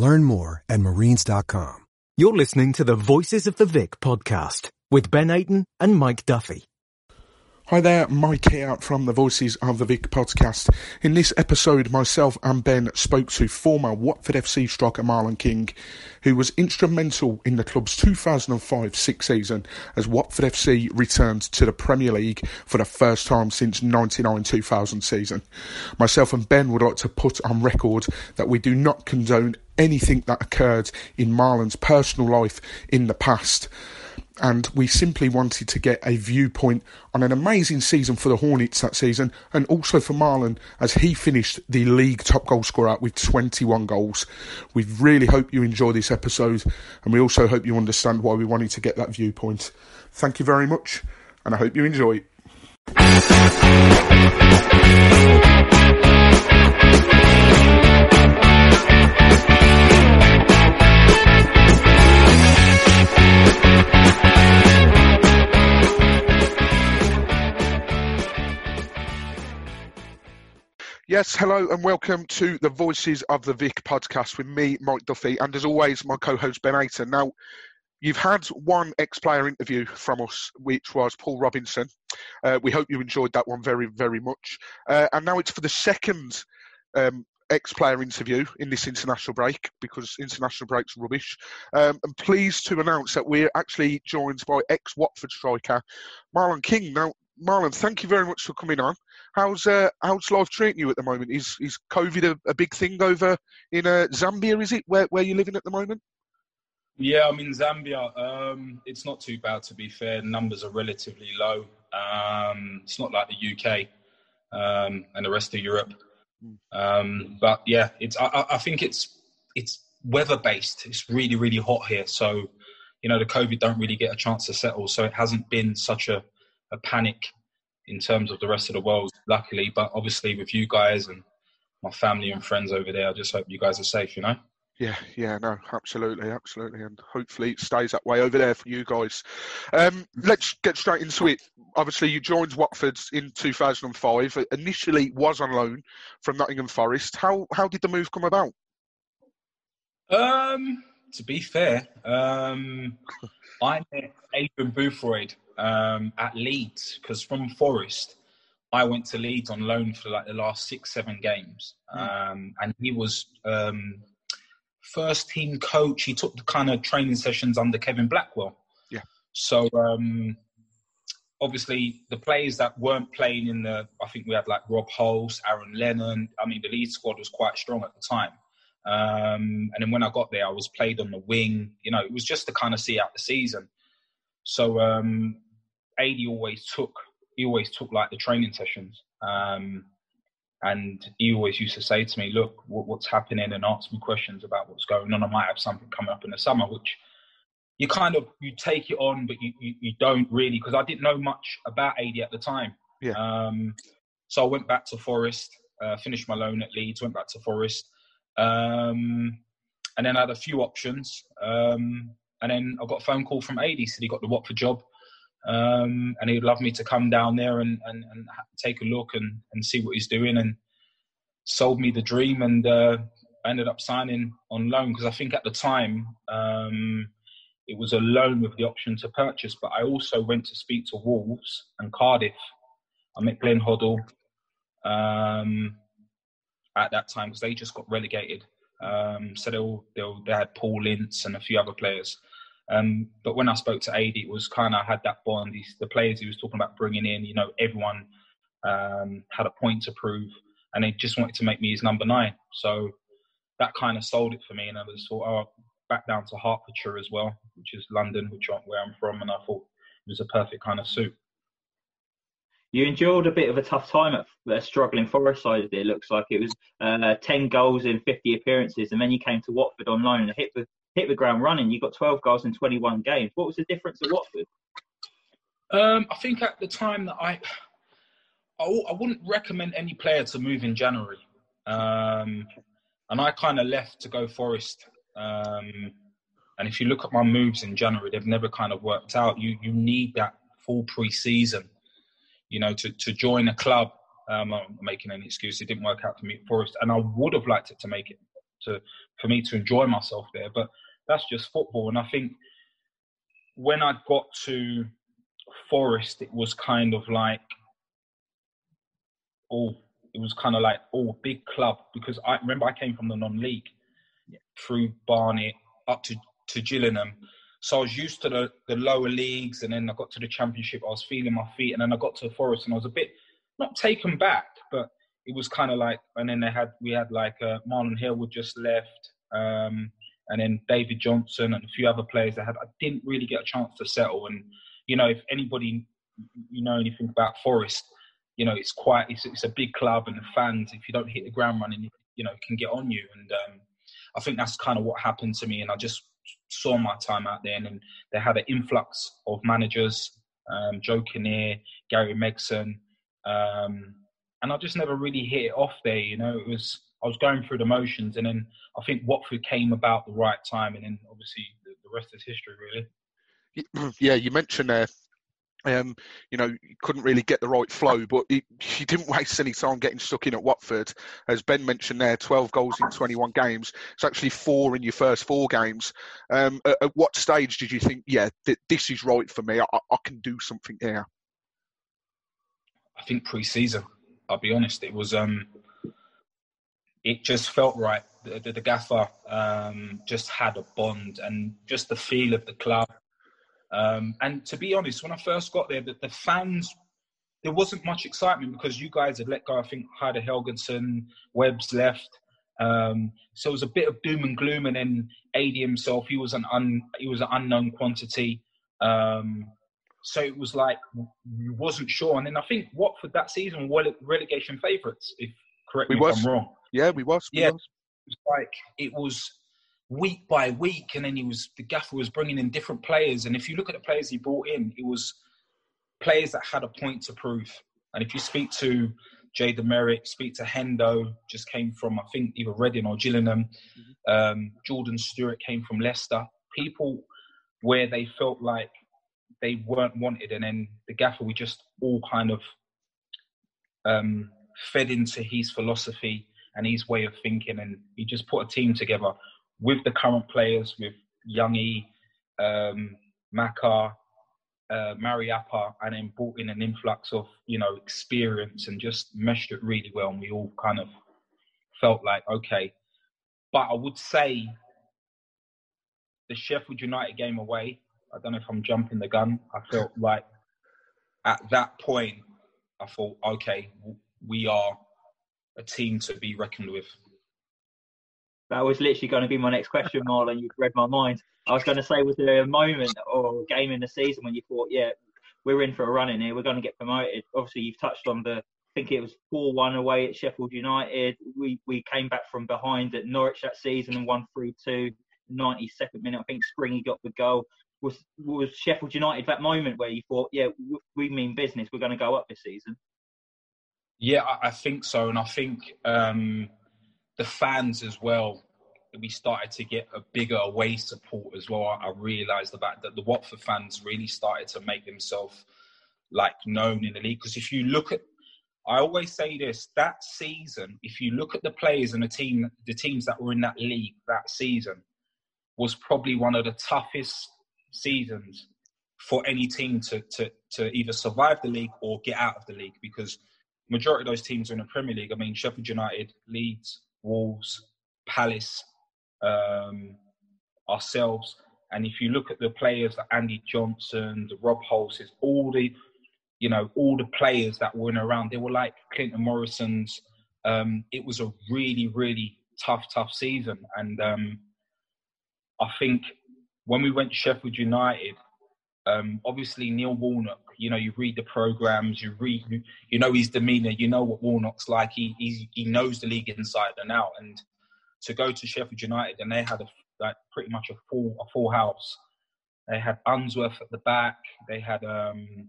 Learn more at marines.com. You're listening to the Voices of the Vic podcast with Ben Aiton and Mike Duffy. Hi there, Mike here from the Voices of the Vic podcast. In this episode, myself and Ben spoke to former Watford FC striker Marlon King, who was instrumental in the club's 2005-6 season as Watford FC returned to the Premier League for the first time since 99-2000 season. Myself and Ben would like to put on record that we do not condone anything that occurred in Marlon's personal life in the past and we simply wanted to get a viewpoint on an amazing season for the Hornets that season, and also for Marlon as he finished the league top goal scorer with 21 goals. We really hope you enjoy this episode, and we also hope you understand why we wanted to get that viewpoint. Thank you very much, and I hope you enjoy. Yes, hello and welcome to the Voices of the Vic podcast with me, Mike Duffy, and as always, my co host Ben Aiton. Now, you've had one ex player interview from us, which was Paul Robinson. Uh, we hope you enjoyed that one very, very much. Uh, and now it's for the second um, ex player interview in this international break because international break's rubbish. Um, I'm pleased to announce that we're actually joined by ex Watford striker Marlon King. Now, Marlon, thank you very much for coming on. How's uh, how's life treating you at the moment? Is is COVID a, a big thing over in uh, Zambia? Is it where where you're living at the moment? Yeah, I'm in Zambia. Um, it's not too bad to be fair. Numbers are relatively low. Um, it's not like the UK um, and the rest of Europe. Um, but yeah, it's. I, I think it's it's weather based. It's really really hot here, so you know the COVID don't really get a chance to settle. So it hasn't been such a, a panic in terms of the rest of the world, luckily. But obviously, with you guys and my family and friends over there, I just hope you guys are safe. You know. Yeah, yeah, no, absolutely, absolutely, and hopefully it stays that way over there for you guys. Um, let's get straight into it. Obviously, you joined Watford in 2005. Initially, was on loan from Nottingham Forest. How how did the move come about? Um, to be fair, um, I met Adrian Boothroyd um, at Leeds because from Forest, I went to Leeds on loan for like the last six, seven games, um, and he was um, first team coach. He took the kind of training sessions under Kevin Blackwell. Yeah. So um, obviously the players that weren't playing in the, I think we had like Rob Hulse, Aaron Lennon. I mean, the Leeds squad was quite strong at the time. Um, and then when I got there, I was played on the wing. You know, it was just to kind of see out the season. So um, AD always took he always took like the training sessions. Um, and he always used to say to me, "Look, what, what's happening?" and ask me questions about what's going on. I might have something coming up in the summer, which you kind of you take it on, but you you, you don't really because I didn't know much about AD at the time. Yeah. Um, so I went back to Forest, uh, finished my loan at Leeds, went back to Forest, um, and then I had a few options. Um, and then I got a phone call from AD, said he got the Watford job. Um, and he'd love me to come down there and, and, and take a look and, and see what he's doing. And sold me the dream, and uh, I ended up signing on loan because I think at the time um, it was a loan with the option to purchase. But I also went to speak to Wolves and Cardiff. I met Glenn Hoddle um, at that time because they just got relegated. Um, so they, all, they, all, they had Paul Ince and a few other players. Um, but when I spoke to AD, it was kind of had that bond. He's, the players he was talking about bringing in, you know, everyone um, had a point to prove, and they just wanted to make me his number nine. So that kind of sold it for me, and I was sort of back down to Hertfordshire as well, which is London, which is where I'm from, and I thought it was a perfect kind of suit. You endured a bit of a tough time at struggling Forest side. It looks like it was uh, ten goals in fifty appearances, and then you came to Watford on loan and hit the hit the ground running. You got 12 goals in 21 games. What was the difference at Watford? Um, I think at the time that I, I, I, wouldn't recommend any player to move in January. Um, and I kind of left to go Forest. Um, and if you look at my moves in January, they've never kind of worked out. You you need that full pre-season, you know, to, to join a club. Um, I'm making any excuse. It didn't work out for me at Forest, and I would have liked it to make it to for me to enjoy myself there. But that's just football, and I think when I got to Forest, it was kind of like oh, it was kind of like oh, big club because I remember I came from the non-league yeah. through Barnet up to to Gillingham. So I was used to the, the lower leagues, and then I got to the championship. I was feeling my feet, and then I got to Forest, and I was a bit not taken back, but it was kind of like, and then they had we had like uh, Marlon Harewood just left, um, and then David Johnson and a few other players that had. I didn't really get a chance to settle, and you know, if anybody you know anything about Forest, you know, it's quite it's, it's a big club, and the fans, if you don't hit the ground running, you know, can get on you, and um, I think that's kind of what happened to me, and I just saw my time out there, and then they had an influx of managers, um, Joe Kinnear, Gary Megson. Um, and I just never really hit it off there. You know, it was I was going through the motions, and then I think Watford came about the right time, and then obviously the, the rest is history, really. Yeah, you mentioned there. Um, you know, you couldn't really get the right flow, but you didn't waste any time getting stuck in at Watford. As Ben mentioned there, 12 goals in 21 games. It's actually four in your first four games. Um, at, at, what stage did you think, yeah, th- this is right for me? I, I can do something here? I think pre-season. I'll be honest. It was um, it just felt right. The, the, the gaffer um, just had a bond, and just the feel of the club. Um, and to be honest, when I first got there, the, the, fans there wasn't much excitement because you guys had let go. I think Heidar Helguson, Webb's left. Um, so it was a bit of doom and gloom, and then AD himself, he was an un, he was an unknown quantity. Um, so it was like we wasn't sure. And then I think Watford that season were relegation favourites. If correct me we if was. I'm wrong. Yeah, we was. We yeah, was. it was like it was week by week, and then he was the gaffer was bringing in different players. And if you look at the players he brought in, it was players that had a point to prove. And if you speak to Jay DeMerit, speak to Hendo, just came from I think either Reading or Gillingham. Mm-hmm. Um, Jordan Stewart came from Leicester. People where they felt like they weren't wanted, and then the gaffer we just all kind of um, fed into his philosophy and his way of thinking, and he just put a team together with the current players, with Youngie, um, Maka, uh, Mariappa, and then brought in an influx of you know experience and just meshed it really well, and we all kind of felt like okay. But I would say the Sheffield United game away, I don't know if I'm jumping the gun. I felt like at that point, I thought, okay, we are a team to be reckoned with. That was literally going to be my next question, Marlon. You've read my mind. I was going to say, was there a moment or game in the season when you thought, yeah, we're in for a run in here, we're going to get promoted? Obviously, you've touched on the, I think it was 4 1 away at Sheffield United. We, we came back from behind at Norwich that season and won 3 2. 92nd minute, I think Springy got the goal was was Sheffield United that moment where you thought, yeah, we mean business, we're going to go up this season? Yeah, I think so, and I think um, the fans as well. we started to get a bigger away support as well. I, realised about that the Watford fans really started to make themselves like known in the league. Because if you look at, I always say this: that season, if you look at the players and the team, the teams that were in that league that season, was probably one of the toughest seasons for any team to to to either survive the league or get out of the league because majority of those teams are in the Premier League. I mean, Sheffield United, Leeds, Wolves, Palace, um, ourselves. And if you look at the players like Andy Johnson, the Rob Hulses, all the, you know, all the players that were in around, they were like Clinton Morrison's. Um, it was a really, really tough, tough season. And um, I think when we went to Sheffield United, um, obviously Neil Warnock, you know, you read the programs, you read, you know his demeanour, you know what Warnock's like. He he, he knows the league inside and out. And to go to Sheffield United and they had a, like pretty much a full a full house. They had Unsworth at the back. They had um,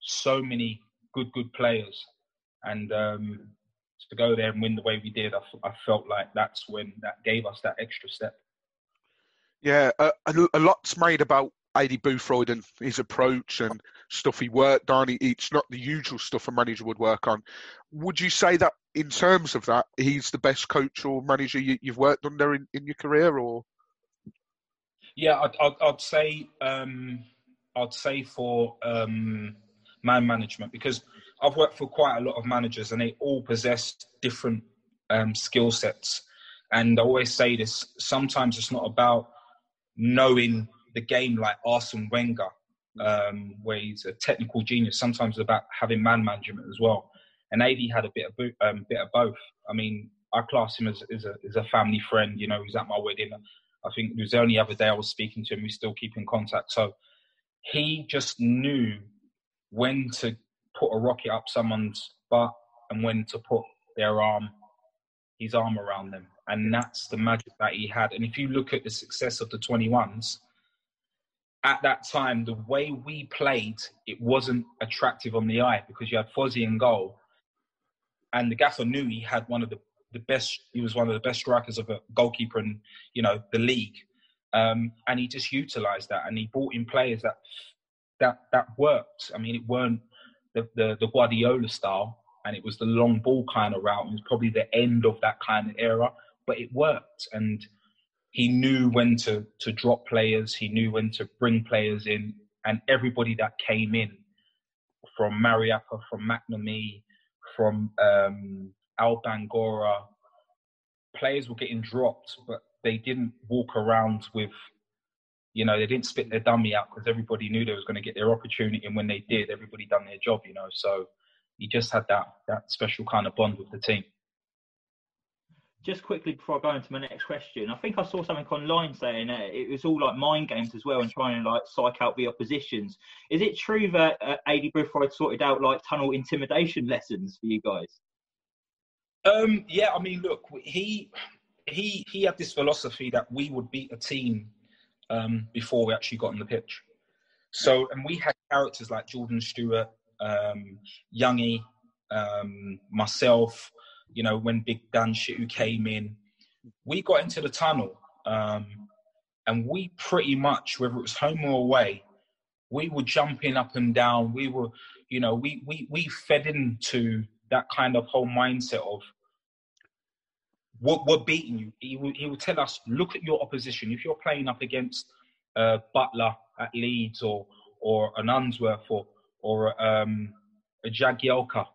so many good good players, and um, to go there and win the way we did, I felt like that's when that gave us that extra step. Yeah, a, a lot's made about Aidy Boothroyd and his approach and stuff he worked on. It's not the usual stuff a manager would work on. Would you say that in terms of that, he's the best coach or manager you, have worked under in, in your career, or? Yeah, I'd, I'd, I'd say um, I'd say for um, man management because I've worked for quite a lot of managers and they all possess different um, skill sets. And I always say this: sometimes it's not about knowing the game like Arsene Wenger, um, where he's a technical genius. Sometimes it's about having man management as well. And Aidy had a bit of um, bit of both. I mean, I class him as, as, a, as a family friend. You know, he was at my wedding. I think it was the only other day I was speaking to him. We still keep in contact. So he just knew when to put a rocket up someone's butt and when to put their arm, his arm around them. And that's the magic that he had. And if you look at the success of the 21s, at that time, the way we played, it wasn't attractive on the eye because you had Fozzie in goal. And the gaffer knew he had one of the, the best, he was one of the best strikers of a goalkeeper in, you know, the league. Um, and he just utilised that and he brought in players that that that worked. I mean, it weren't the, the, the Guardiola style and it was the long ball kind of route. It was probably the end of that kind of era, but it worked. And he knew when to to drop players. He knew when to bring players in, and everybody that came in, from Mariappa, from McNamee, from um, Al Bangura, players were getting dropped, but they didn't walk around with, you know, they didn't spit their dummy out because everybody knew they was going to get their opportunity, and when they did, everybody done their job, you know. So he just had that that special kind of bond with the team just quickly before I go into my next question, I think I saw something online saying that it was all like mind games as well and trying to like psych out the oppositions. Is it true that uh, Aidy Boothroyd sorted out like tunnel intimidation lessons for you guys? Um, yeah, I mean, look, he he he had this philosophy that we would beat a team um, before we actually got on the pitch. So, and we had characters like Jordan Stewart, um, Youngie, um, myself you know, when Big Dan Shittu came in, we got into the tunnel um, and we pretty much, whether it was home or away, we were jumping up and down. We were, you know, we, we, we fed into that kind of whole mindset of we're, we're beating you. He will, he will tell us, look at your opposition. If you're playing up against uh, Butler at Leeds or or an Unsworth or or um, a Jagielka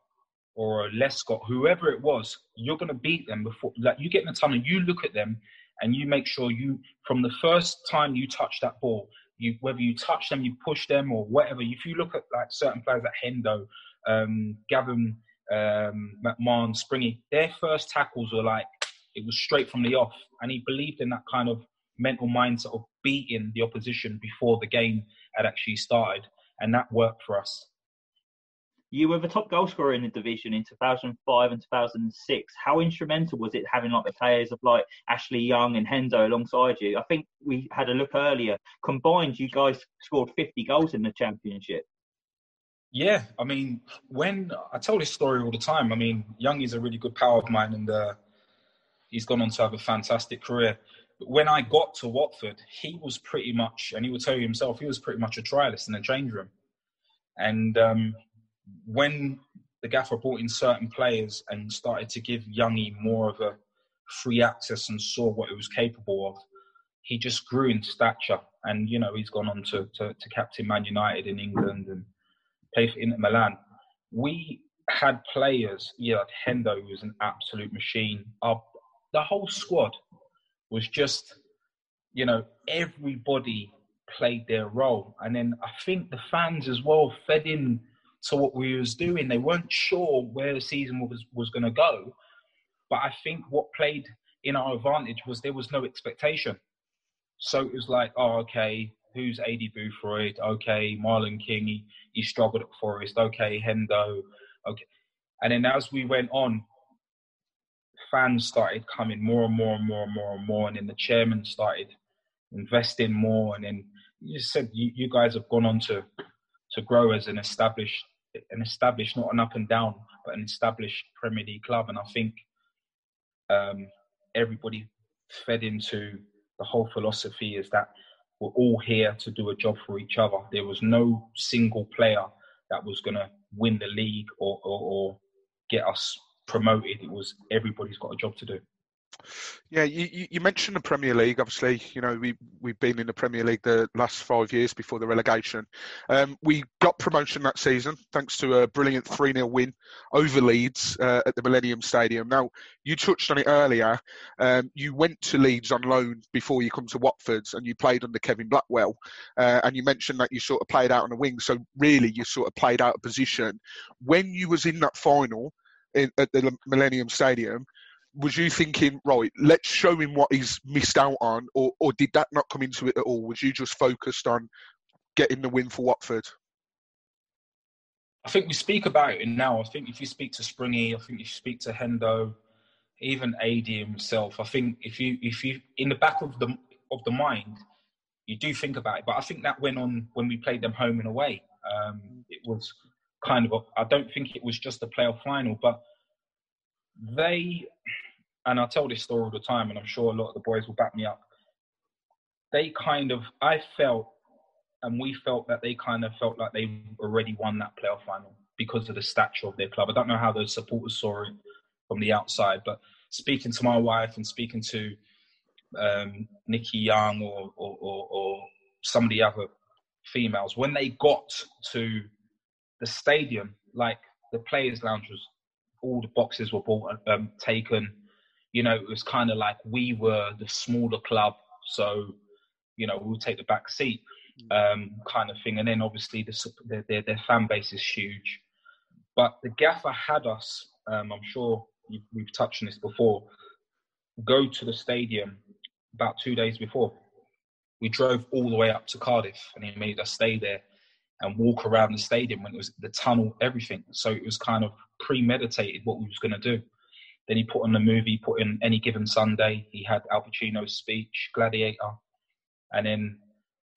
or a Lescott, whoever it was, you're going to beat them before. Like you get in the tunnel, you look at them, and you make sure you, from the first time you touch that ball, you whether you touch them, you push them, or whatever. If you look at like certain players like Hendo, um, Gavin, um, McMahon, Springy, their first tackles were like it was straight from the off, and he believed in that kind of mental mindset of beating the opposition before the game had actually started, and that worked for us. You were the top goal scorer in the division in 2005 and 2006. How instrumental was it having like the players of like Ashley Young and Hendo alongside you? I think we had a look earlier. Combined, you guys scored 50 goals in the championship. Yeah, I mean, when I tell this story all the time, I mean, Young is a really good power of mine, and uh, he's gone on to have a fantastic career. But when I got to Watford, he was pretty much, and he would tell you himself, he was pretty much a trialist in the change room. And um, when the gaffer brought in certain players and started to give Youngie more of a free access and saw what he was capable of, he just grew in stature. And you know, he's gone on to, to, to captain Man United in England and play for Inter Milan. We had players, yeah, like Hendo was an absolute machine. Our, the whole squad was just, you know, everybody played their role. And then I think the fans as well fed in to what we was doing. They weren't sure where the season was, was going to go. But I think what played in our advantage was there was no expectation. So it was like, oh, okay, who's Aidy Boothroyd? Okay, Marlon King, he, he struggled at Forest. Okay, Hendo. Okay. And then as we went on, fans started coming more and more and more and more and more. And then the chairman started investing more. And then you said you, you guys have gone on to to grow as an established an established not an up and down but an established Premier League club. And I think um, everybody fed into the whole philosophy is that we're all here to do a job for each other. There was no single player that was going to win the league or, or, or get us promoted. It was everybody's got a job to do yeah, you, you mentioned the Premier League. Obviously, you know we we've been in the Premier League the last five years before the relegation. Um, we got promotion that season thanks to a brilliant three 0 win over Leeds uh, at the Millennium Stadium. Now you touched on it earlier. Um, you went to Leeds on loan before you come to Watford's, and you played under Kevin Blackwell. Uh, and you mentioned that you sort of played out on the wing. So really, you sort of played out of position when you was in that final in, at the Millennium Stadium was you thinking, right, let's show him what he's missed out on, or, or did that not come into it at all? Was you just focused on getting the win for Watford? I think we speak about it now. I think if you speak to Springy, I think if you speak to Hendo, even Aidy himself, I think if you if you in the back of the of the mind, you do think about it. But I think that went on when we played them home and away. Um, it was kind of I don't think it was just a playoff final, but they and I tell this story all the time, and I'm sure a lot of the boys will back me up. They kind of, I felt, and we felt that they kind of felt like they already won that playoff final because of the stature of their club. I don't know how the supporters saw it from the outside, but speaking to my wife and speaking to um, Nikki Young or, or, or, or some of the other females, when they got to the stadium, like the players' lounge was, all the boxes were bought, um, taken you know, it was kind of like we were the smaller club, so you know we'll take the back seat, mm. um, kind of thing. And then obviously the, their, their fan base is huge, but the gaffer had us. Um, I'm sure we've touched on this before. Go to the stadium about two days before. We drove all the way up to Cardiff, and he made us stay there and walk around the stadium when it was the tunnel, everything. So it was kind of premeditated what we was going to do. Then he put on the movie, put in Any Given Sunday. He had Al Pacino's speech, Gladiator. And then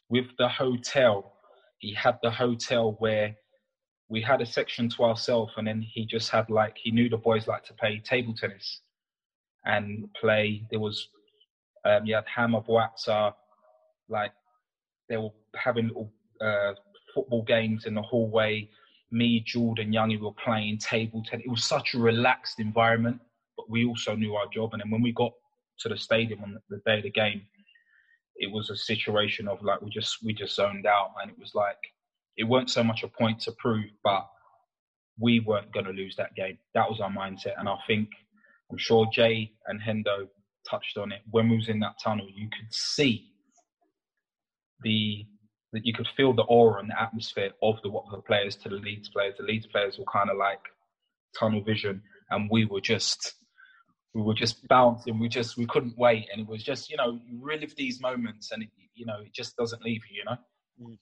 with the hotel, he had the hotel where we had a section to ourselves, and then he just had like, he knew the boys like to play table tennis and play. There was, um, you had Hameur Bouazza, like, they were having little uh, football games in the hallway. Me, Jordan Young, were playing table tennis. It was such a relaxed environment we also knew our job. And then when we got to the stadium on the day of the game, it was a situation of like we just we just zoned out, and it was like it weren't so much a point to prove, but we weren't going to lose that game. That was our mindset, and I think I'm sure Jay and Hendo touched on it. When we was in that tunnel, you could see the that you could feel the aura and the atmosphere of the Watford players to the Leeds players. The Leeds players were kind of like tunnel vision, and we were just we were just bouncing. We just we couldn't wait, and it was just you know you relive these moments, and it, you know it just doesn't leave you. You know. Mm.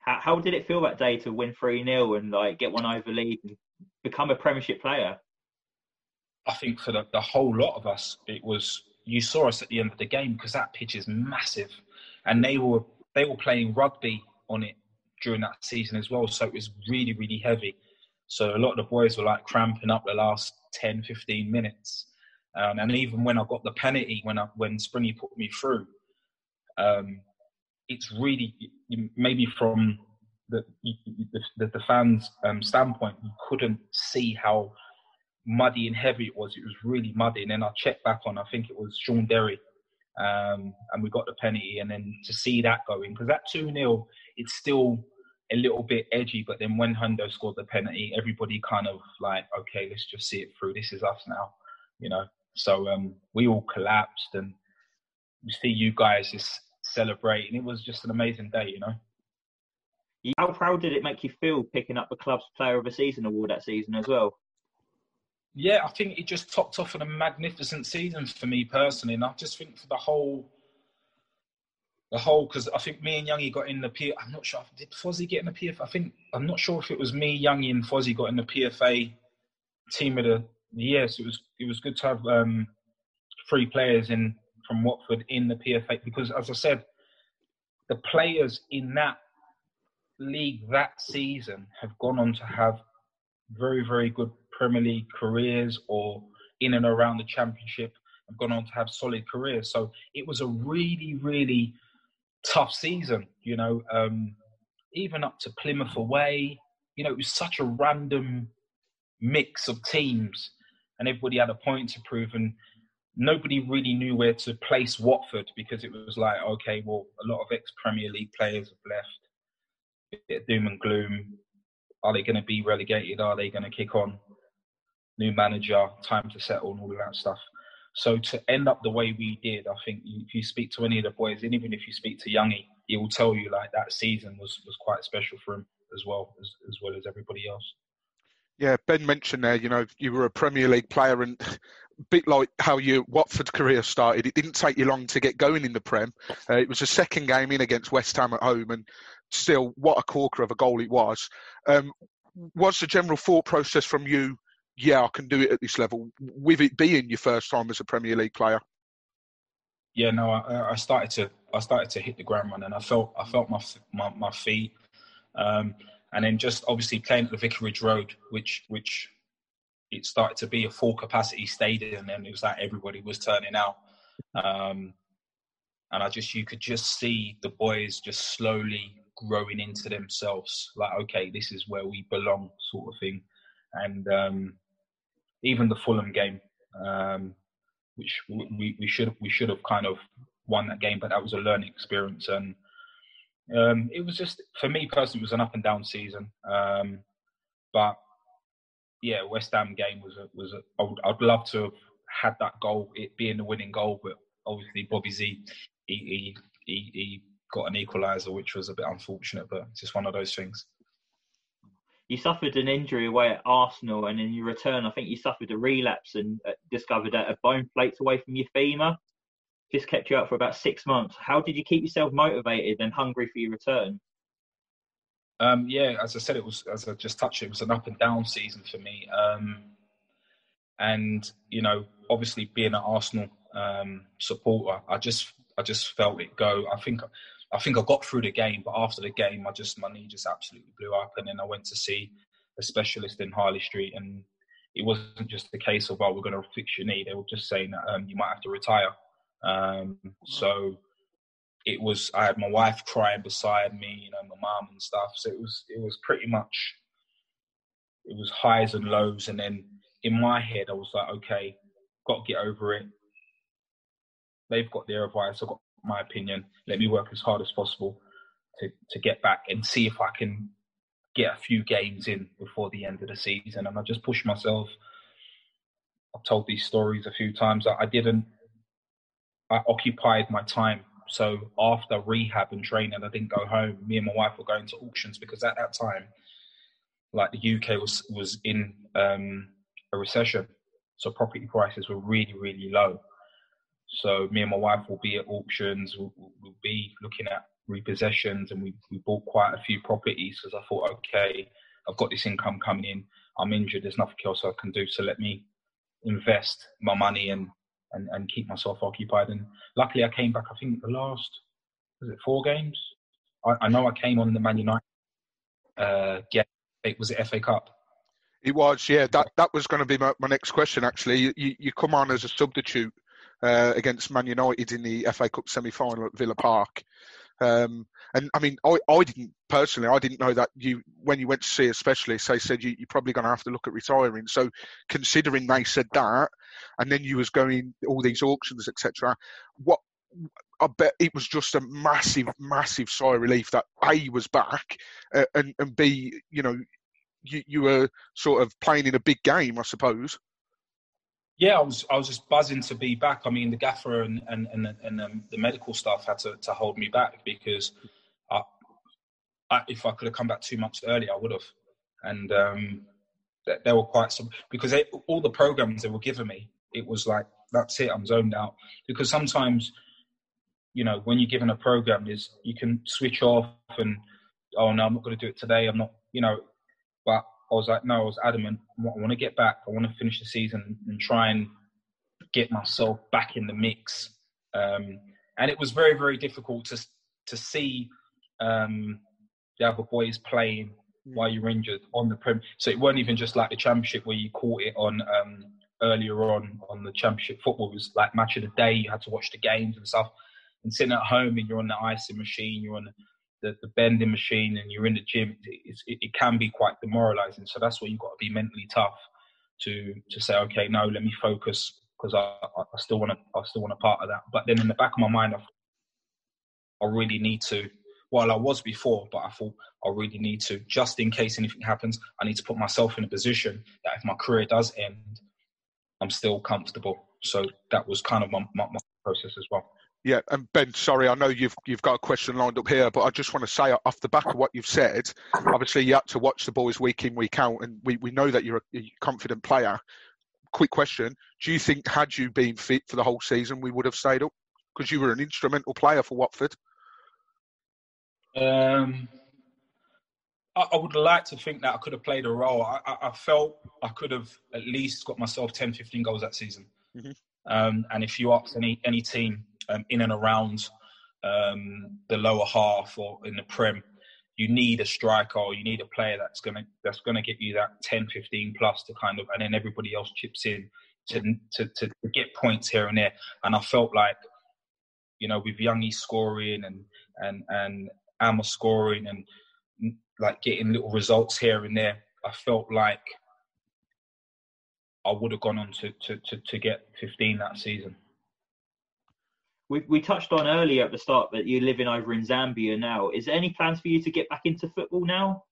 How, how did it feel that day to win three 0 and like get one over Leeds and become a Premiership player? I think for the, the whole lot of us, it was you saw us at the end of the game because that pitch is massive, and they were they were playing rugby on it during that season as well, so it was really really heavy. So a lot of the boys were like cramping up the last 10, 15 minutes Um, and even when I got the penalty, when I, when Springy put me through, um, it's really maybe from the the, the fans' um, standpoint, you couldn't see how muddy and heavy it was. It was really muddy. And then I checked back on, I think it was Shaun Derry, um, and we got the penalty. And then to see that going, because that 2 0, it's still a little bit edgy. But then when Hendo scored the penalty, everybody kind of like, okay, let's just see it through. This is us now, you know. So um, we all collapsed, and we see you guys just celebrating. It was just an amazing day, you know. How proud did it make you feel picking up the club's Player of the Season award that season as well? Yeah, I think it just topped off on a magnificent season for me personally, and I just think for the whole, the whole because I think me and Youngie got in the P. I'm not sure did Fozzie get in the PFA. I think I'm not sure if it was me, Youngie, and Fozzie got in the PFA team of the year. So it was it was good to have um, three players in from Watford in the PFA because, as I said, the players in that league that season have gone on to have very very good Premier League careers or in and around the Championship have gone on to have solid careers. So it was a really, really tough season, you know, um, even up to Plymouth away. You know, it was such a random mix of teams and everybody had a point to prove. And nobody really knew where to place Watford because it was like, okay, well, a lot of ex Premier League players have left. Bit of Doom and gloom. Are they going to be relegated? Are they going to kick on? new manager, time to settle, and all of that stuff. So to end up the way we did, I think if you speak to any of the boys, and even if you speak to Youngie, he will tell you like that season was was quite special for him as well as as well as everybody else. Yeah, Ben mentioned there, you know, you were a Premier League player and a bit like how your Watford career started, it didn't take you long to get going in the Prem. Uh, it was a second game in against West Ham at home and still, what a corker of a goal it was. Um, was the general thought process from you yeah, I can do it at this level, with it being your first time as a Premier League player? Yeah, no, I, I started to I started to hit the ground running. I felt I felt my my, my feet, um, and then just obviously playing at the Vicarage Road, which which it started to be a full capacity stadium, and it was like everybody was turning out. Um, and I just you could just see the boys just slowly growing into themselves, like okay, this is where we belong, sort of thing. And um, even the Fulham game, um, which we, we should we should have kind of won that game, but that was a learning experience, and um, it was just for me personally, it was an up and down season. Um, but yeah, West Ham game was a, was a, I would, I'd love to have had that goal, it being the winning goal, but obviously Bobby Z, he he, he, he got an equaliser, which was a bit unfortunate, but it's just one of those things you suffered an injury away at Arsenal, and in your return, I think you suffered a relapse and uh, discovered a bone plate away from your femur. Just kept you out for about six months. How did you keep yourself motivated and hungry for your return? Um, yeah, as I said, it was as I just touched. It was an up and down season for me, um, and you know, obviously being an Arsenal um, supporter, I just I just felt it go. I think I think I got through the game, but after the game, I just my knee just absolutely blew up, and then I went to see a specialist in Harley Street, and it wasn't just a case of oh we're going to fix your knee. They were just saying that um, you might have to retire. Um, so it was I had my wife crying beside me, you know, my mom and stuff. So it was it was pretty much it was highs and lows, and then in my head I was like, okay, got to get over it. They've got their advice. I've got my opinion. Let me work as hard as possible to, to get back and see if I can get a few games in before the end of the season. And I just pushed myself. I've told these stories a few times. I, I didn't, I occupied my time. So after rehab and training, I didn't go home. Me and my wife were going to auctions because at that time, like the UK was was in um, a recession, so property prices were really really low. So me and my wife will be at auctions. We'll, we'll be looking at repossessions, and we we bought quite a few properties because I thought, okay, I've got this income coming in. I'm injured. There's nothing else I can do. So let me invest my money and and, and keep myself occupied. And luckily, I came back. I think the last was it four games. I, I know I came on the Man United uh, game. It was the FA Cup. It was, yeah. That that was going to be my, my next question. Actually, you, you come on as a substitute uh, against Man United in the FA Cup semi-final at Villa Park. Um, and I mean, I, I didn't personally, I didn't know that you, when you went to see a specialist, they said you, you're probably going to have to look at retiring. So, considering they said that, and then you was going all these auctions, etc., what I bet it was just a massive, massive sigh of relief that A was back, uh, and and B, you know, you you were sort of playing in a big game, I suppose. Yeah, I was I was just buzzing to be back. I mean, the gaffer and and and, and um, the medical staff had to, to hold me back because I, I, if I could have come back two months earlier, I would have. And um, they, they, were quite some because they, all the programs they were giving me, it was like that's it, I'm zoned out. Because sometimes, you know, when you're given a program, is you can switch off and oh no, I'm not going to do it today. I'm not, you know, but I was like, no, I was adamant. I want to get back. I want to finish the season and try and get myself back in the mix. Um, and it was very, very difficult to to see um, the other boys playing mm. while you're injured on the prem. So it weren't even just like the championship where you caught it on um, earlier on on the championship football. It was like match of the day. You had to watch the games and stuff. And sitting at home and you're on the icing machine, you're on the, the bending machine and you're in the gym, it, it can be quite demoralizing. So that's where you've got to be mentally tough to to say, okay, no, let me focus because I, I, still want to I still want a part of that. But then in the back of my mind, I, I really need to. Well, I was before, but I thought I really need to, just in case anything happens, I need to put myself in a position that if my career does end, I'm still comfortable. So that was kind of my, my, my process as well. Yeah, and Ben, sorry, I know you've you've got a question lined up here, but I just want to say off the back of what you've said, obviously you had to watch the boys week in week out, and we, we know that you're a, confident player. Quick question: Do you think had you been fit for the whole season, we would have stayed up because you were an instrumental player for Watford? Um, I, I, would like to think that I could have played a role. I, I, I, felt I could have at least got myself 10, 15 goals that season. Mm-hmm. Um, and if you ask any any team um, in and around um, the lower half or in the prem, you need a striker or you need a player that's gonna that's gonna get you that 10, 15 plus to kind of, and then everybody else chips in to to, to get points here and there. And I felt like, you know, with Youngie scoring and and and Amma scoring and like getting little results here and there, I felt like I would have gone on to, to, to, to get 15 that season. We, we touched on earlier at the start that you're living over in Zambia now. Is there any plans for you to get back into football now?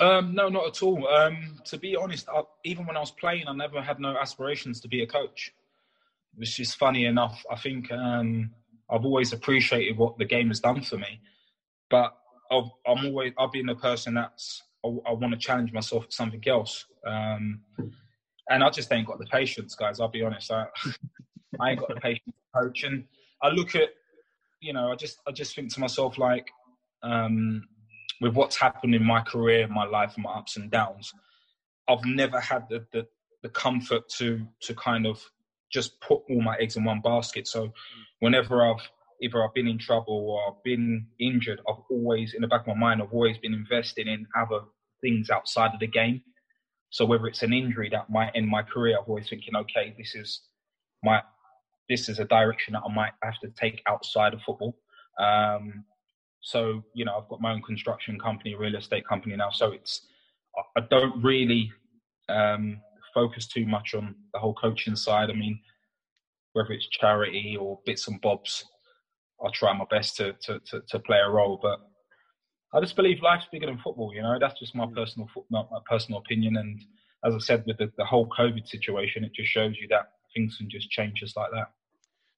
Um, no, not at all. Um, to be honest, I, even when I was playing, I never had no aspirations to be a coach. Which is funny enough. I think um, I've always appreciated what the game has done for me, but I've, I'm always I've been a person that's I, I want to challenge myself at something else, um, and I just ain't got the patience, guys. I'll be honest. I, I ain't got the patience coach. And I look at, you know, I just I just think to myself like, um, with what's happened in my career, my life, my ups and downs, I've never had the, the the comfort to to kind of just put all my eggs in one basket. So whenever I've either I've been in trouble or I've been injured, I've always in the back of my mind I've always been investing in other things outside of the game. So whether it's an injury that might end my career, I'm always thinking, okay, this is my this is a direction that I might have to take outside of football. Um, so you know, I've got my own construction company, real estate company now. So it's I don't really um, focus too much on the whole coaching side. I mean, whether it's charity or bits and bobs, I try my best to, to, to, to play a role. But I just believe life's bigger than football. You know, that's just my personal my personal opinion. And as I said, with the, the whole COVID situation, it just shows you that things can just change just like that.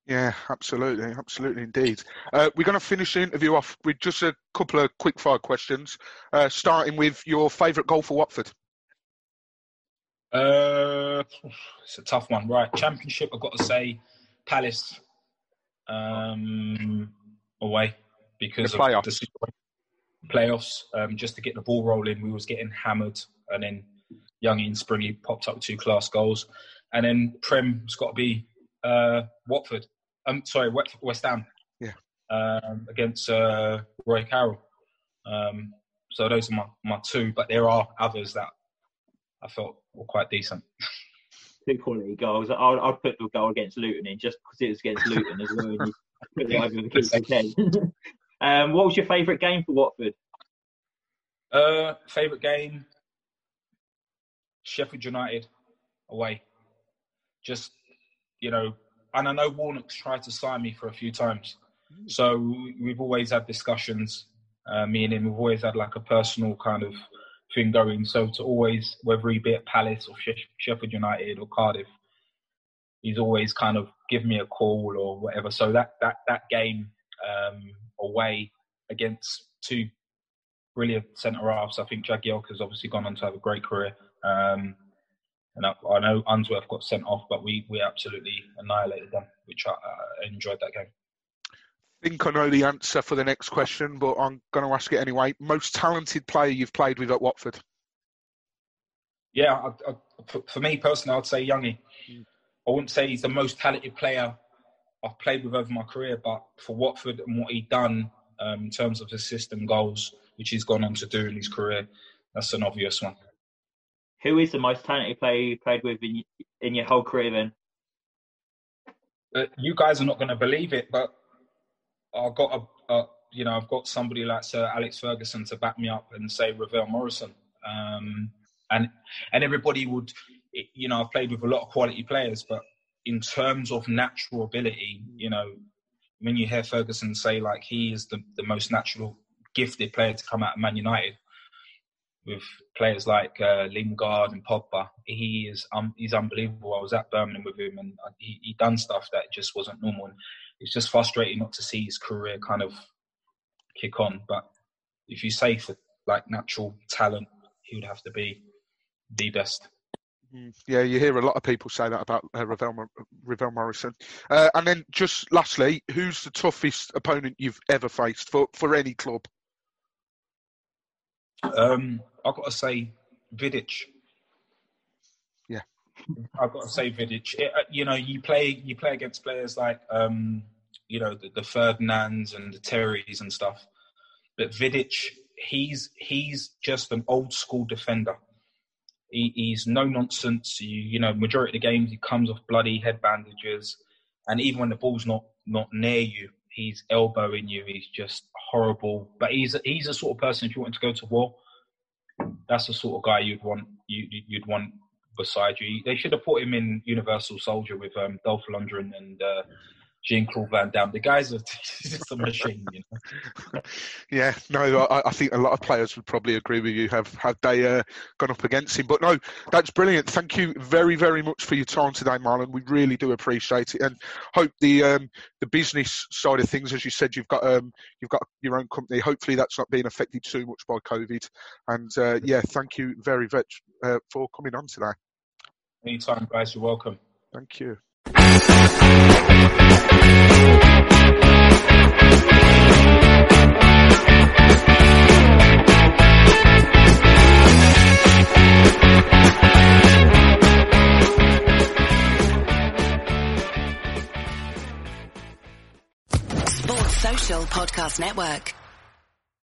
Yeah, absolutely, absolutely indeed. Uh, we're going to finish the interview off with just a couple of quick fire questions, uh, starting with your favourite goal for Watford. Uh, it's a tough one, right? Championship, I've got to say, Palace um, away because the of the playoffs. Um, just to get the ball rolling, we was getting hammered, and then Young and Springy popped up two class goals, and then Prem's got to be uh, Watford. I'm sorry, West Ham. Yeah. Um, against uh, Roy Carroll. Um, so those are my, my two, but there are others that I felt were quite decent. Two quality goals. I'll, I'll put the goal against Luton in just because it was against Luton as well. And you put it over the keeper's head. um, what was your favourite game for Watford? Uh, favorite game, Sheffield United away. Just you know, and I know Warnock's tried to sign me for a few times, so we've always had discussions. Uh, me and him, we've always had like a personal kind of thing going. So to always, whether he be at Palace or Sheffield United or Cardiff, he's always kind of give me a call or whatever. So that that that game um, away against two brilliant centre halves. I think Jagielka has obviously gone on to have a great career. Um, and I, I, know Unsworth got sent off, but we, we absolutely annihilated them, which I, I enjoyed that game. I think I know the answer for the next question, but I'm going to ask it anyway. Most talented player you've played with at Watford? Yeah, I, I, for, for, me personally, I'd say Youngie. Mm. I wouldn't say he's the most talented player I've played with over my career, but for Watford and what he done um, in terms of assist and goals, which he's gone on to do in his career, that's an obvious one. Who is the most talented player you played with in, in your whole career then? Uh, you guys are not going to believe it, but I've got a, a, you know, I've got somebody like Sir Alex Ferguson to back me up and say Ravel Morrison, um, and and everybody would, you know, I've played with a lot of quality players, but in terms of natural ability, you know, when you hear Ferguson say like he is the, the most natural gifted player to come out of Man United, with players like uh, Lingard and Pogba. He is um, he's unbelievable. I was at Birmingham with him, and he he done stuff that just wasn't normal. And it's just frustrating not to see his career kind of kick on. But if you say for like natural talent, he would have to be the best. Mm, yeah, you hear a lot of people say that about uh, Ravel, Ravel Morrison. Uh, and then just lastly, who's the toughest opponent you've ever faced for, for any club? Um, I've got to say Vidic. Yeah, I've got to say Vidic. It, uh, you know, you play you play against players like um, you know the, the Ferdinands and the Terrys and stuff, but Vidic, he's he's just an old school defender. He, he's no nonsense. You, you know, majority of the games he comes off bloody head bandages, and even when the ball's not not near you, he's elbowing you. He's just horrible. But he's he's a sort of person. If you want to go to war, that's the sort of guy you'd want you you'd want beside you. They should have put him in Universal Soldier with um, Dolph Lundgren and uh, Jean Claude Van Damme. The guys are just a machine, you know. Yeah, no, I, I, think a lot of players would probably agree with you. Have have they uh, gone up against him? But no, that's brilliant. Thank you very very much for your time today, Marlon. We really do appreciate it, and hope the um, the business side of things, as you said, you've got um, you've got your own company. Hopefully, that's not being affected too much by COVID. And uh, yeah, thank you very much uh, for coming on today. Anytime, guys. You're welcome. Thank you. Sports Social Podcast Network.